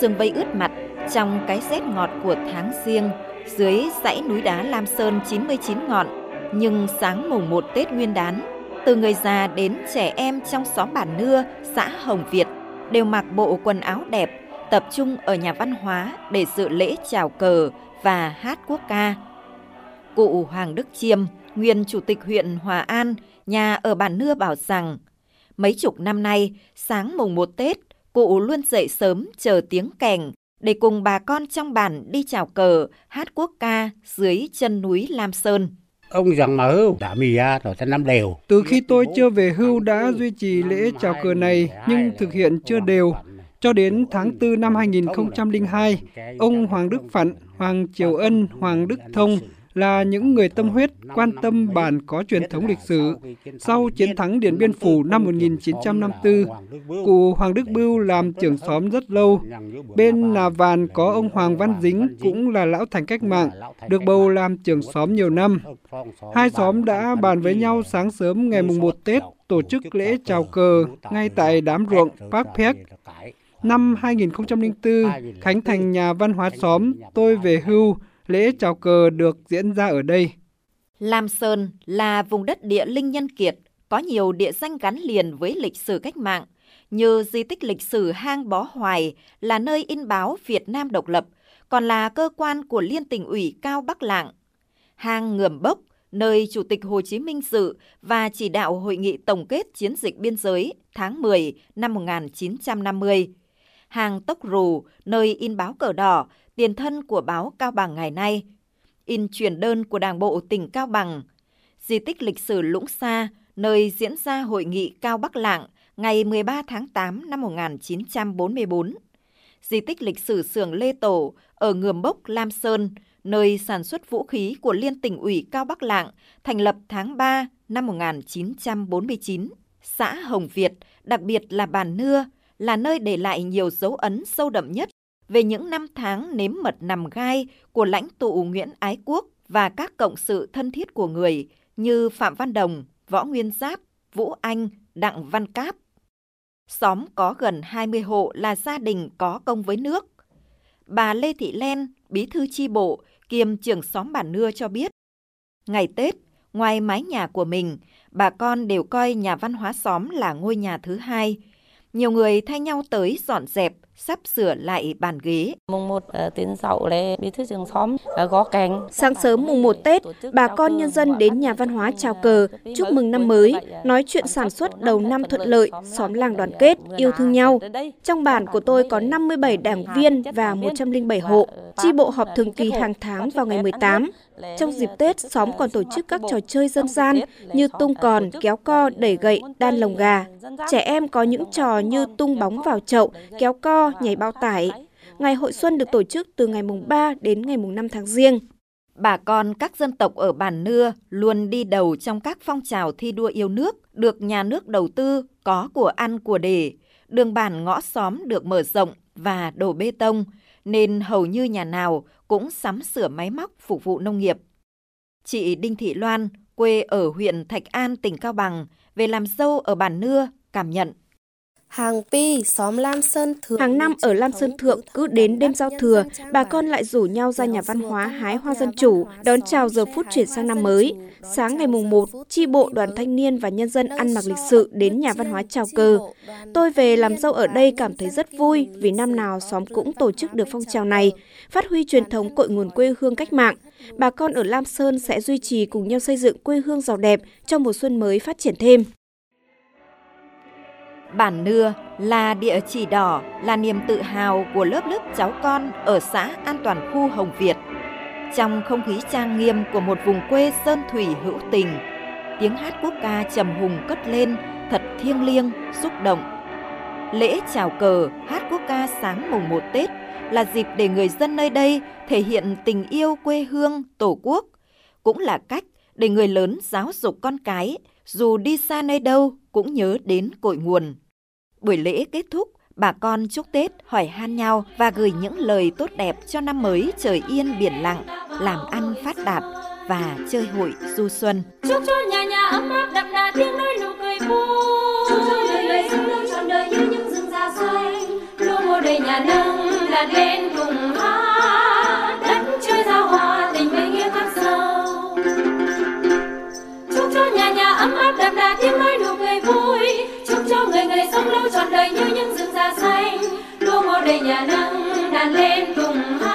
sương vây ướt mặt trong cái rét ngọt của tháng riêng dưới dãy núi đá Lam Sơn 99 ngọn. Nhưng sáng mùng 1 Tết Nguyên đán, từ người già đến trẻ em trong xóm bản nưa, xã Hồng Việt đều mặc bộ quần áo đẹp, tập trung ở nhà văn hóa để dự lễ chào cờ và hát quốc ca. Cụ Hoàng Đức Chiêm, nguyên chủ tịch huyện Hòa An, nhà ở bản nưa bảo rằng, mấy chục năm nay, sáng mùng 1 Tết, cụ luôn dậy sớm chờ tiếng kèn để cùng bà con trong bản đi chào cờ, hát quốc ca dưới chân núi Lam Sơn. Ông rằng mà hưu đã mì ra rồi ta năm đều. Từ khi tôi chưa về hưu đã duy trì lễ chào cờ này nhưng thực hiện chưa đều. Cho đến tháng 4 năm 2002, ông Hoàng Đức Phận, Hoàng Triều Ân, Hoàng Đức Thông là những người tâm huyết quan tâm bản có truyền thống lịch sử. Sau chiến thắng Điện Biên Phủ năm 1954, cụ Hoàng Đức Bưu làm trưởng xóm rất lâu. Bên Nà Vàn có ông Hoàng Văn Dính cũng là lão thành cách mạng, được bầu làm trưởng xóm nhiều năm. Hai xóm đã bàn với nhau sáng sớm ngày mùng 1 Tết tổ chức lễ chào cờ ngay tại đám ruộng Park Pek. Năm 2004, khánh thành nhà văn hóa xóm, tôi về hưu, lễ chào cờ được diễn ra ở đây. Lam Sơn là vùng đất địa linh nhân kiệt, có nhiều địa danh gắn liền với lịch sử cách mạng, như di tích lịch sử hang Bó Hoài là nơi in báo Việt Nam độc lập, còn là cơ quan của Liên tỉnh ủy Cao Bắc Lạng. Hang Ngườm Bốc, nơi Chủ tịch Hồ Chí Minh dự và chỉ đạo hội nghị tổng kết chiến dịch biên giới tháng 10 năm 1950. Hàng Tốc Rù, nơi in báo cờ đỏ, tiền thân của báo Cao Bằng ngày nay, in truyền đơn của Đảng bộ tỉnh Cao Bằng, di tích lịch sử Lũng Sa, nơi diễn ra hội nghị Cao Bắc Lạng ngày 13 tháng 8 năm 1944, di tích lịch sử xưởng Lê Tổ ở Ngườm Bốc, Lam Sơn, nơi sản xuất vũ khí của Liên tỉnh ủy Cao Bắc Lạng, thành lập tháng 3 năm 1949. Xã Hồng Việt, đặc biệt là bàn Nưa, là nơi để lại nhiều dấu ấn sâu đậm nhất về những năm tháng nếm mật nằm gai của lãnh tụ Nguyễn Ái Quốc và các cộng sự thân thiết của người như Phạm Văn Đồng, Võ Nguyên Giáp, Vũ Anh, Đặng Văn Cáp. Xóm có gần 20 hộ là gia đình có công với nước. Bà Lê Thị Len, bí thư chi bộ, kiêm trưởng xóm bản nưa cho biết, ngày Tết, ngoài mái nhà của mình, bà con đều coi nhà văn hóa xóm là ngôi nhà thứ hai. Nhiều người thay nhau tới dọn dẹp, sắp sửa lại bàn ghế. Mùng 1 uh, tiến dậu lễ bí thư trường xóm uh, gõ cành. Sáng sớm mùng 1 Tết, bà con nhân dân đến nhà văn hóa chào cờ, chúc mừng năm mới, nói chuyện sản xuất đầu năm thuận lợi, xóm làng đoàn kết, yêu thương nhau. Trong bản của tôi có 57 đảng viên và 107 hộ. Chi bộ họp thường kỳ hàng tháng vào ngày 18. Trong dịp Tết, xóm còn tổ chức các trò chơi dân gian như tung còn, kéo co, đẩy gậy, đan lồng gà. Trẻ em có những trò như tung bóng vào chậu, kéo co, nhảy bao tải. Ngày hội xuân được tổ chức từ ngày mùng 3 đến ngày mùng 5 tháng riêng. Bà con các dân tộc ở bản Nưa luôn đi đầu trong các phong trào thi đua yêu nước, được nhà nước đầu tư, có của ăn của để. Đường bản ngõ xóm được mở rộng và đổ bê tông, nên hầu như nhà nào cũng sắm sửa máy móc phục vụ nông nghiệp. Chị Đinh Thị Loan, quê ở huyện Thạch An, tỉnh Cao Bằng, về làm dâu ở bản Nưa, cảm nhận Hàng Pi, xóm Lam Sơn. Hàng năm ở Lam Sơn Thượng, cứ đến đêm giao thừa, bà con lại rủ nhau ra nhà văn hóa hái hoa dân chủ, đón chào giờ phút chuyển sang năm mới. Sáng ngày mùng 1, chi bộ đoàn thanh niên và nhân dân ăn mặc lịch sự đến nhà văn hóa chào cờ. Tôi về làm dâu ở đây cảm thấy rất vui vì năm nào xóm cũng tổ chức được phong trào này, phát huy truyền thống cội nguồn quê hương cách mạng. Bà con ở Lam Sơn sẽ duy trì cùng nhau xây dựng quê hương giàu đẹp trong mùa xuân mới phát triển thêm. Bản Nưa là địa chỉ đỏ, là niềm tự hào của lớp lớp cháu con ở xã An Toàn Khu Hồng Việt. Trong không khí trang nghiêm của một vùng quê sơn thủy hữu tình, tiếng hát quốc ca trầm hùng cất lên thật thiêng liêng, xúc động. Lễ chào cờ, hát quốc ca sáng mùng 1 Tết là dịp để người dân nơi đây thể hiện tình yêu quê hương, tổ quốc, cũng là cách để người lớn giáo dục con cái, dù đi xa nơi đâu cũng nhớ đến cội nguồn. Buổi lễ kết thúc, bà con chúc Tết hỏi han nhau và gửi những lời tốt đẹp cho năm mới trời yên biển lặng, làm ăn phát đạt và chơi hội du xuân. Chúc cho nhà nhà ấm áp đậm đà tiếng nói nụ cười vui. Chúc cho đời người sinh trọn đời như những rừng già xanh, luôn mùa đầy nhà nắng đàn lên cùng hát nhà nắng đàn lên cùng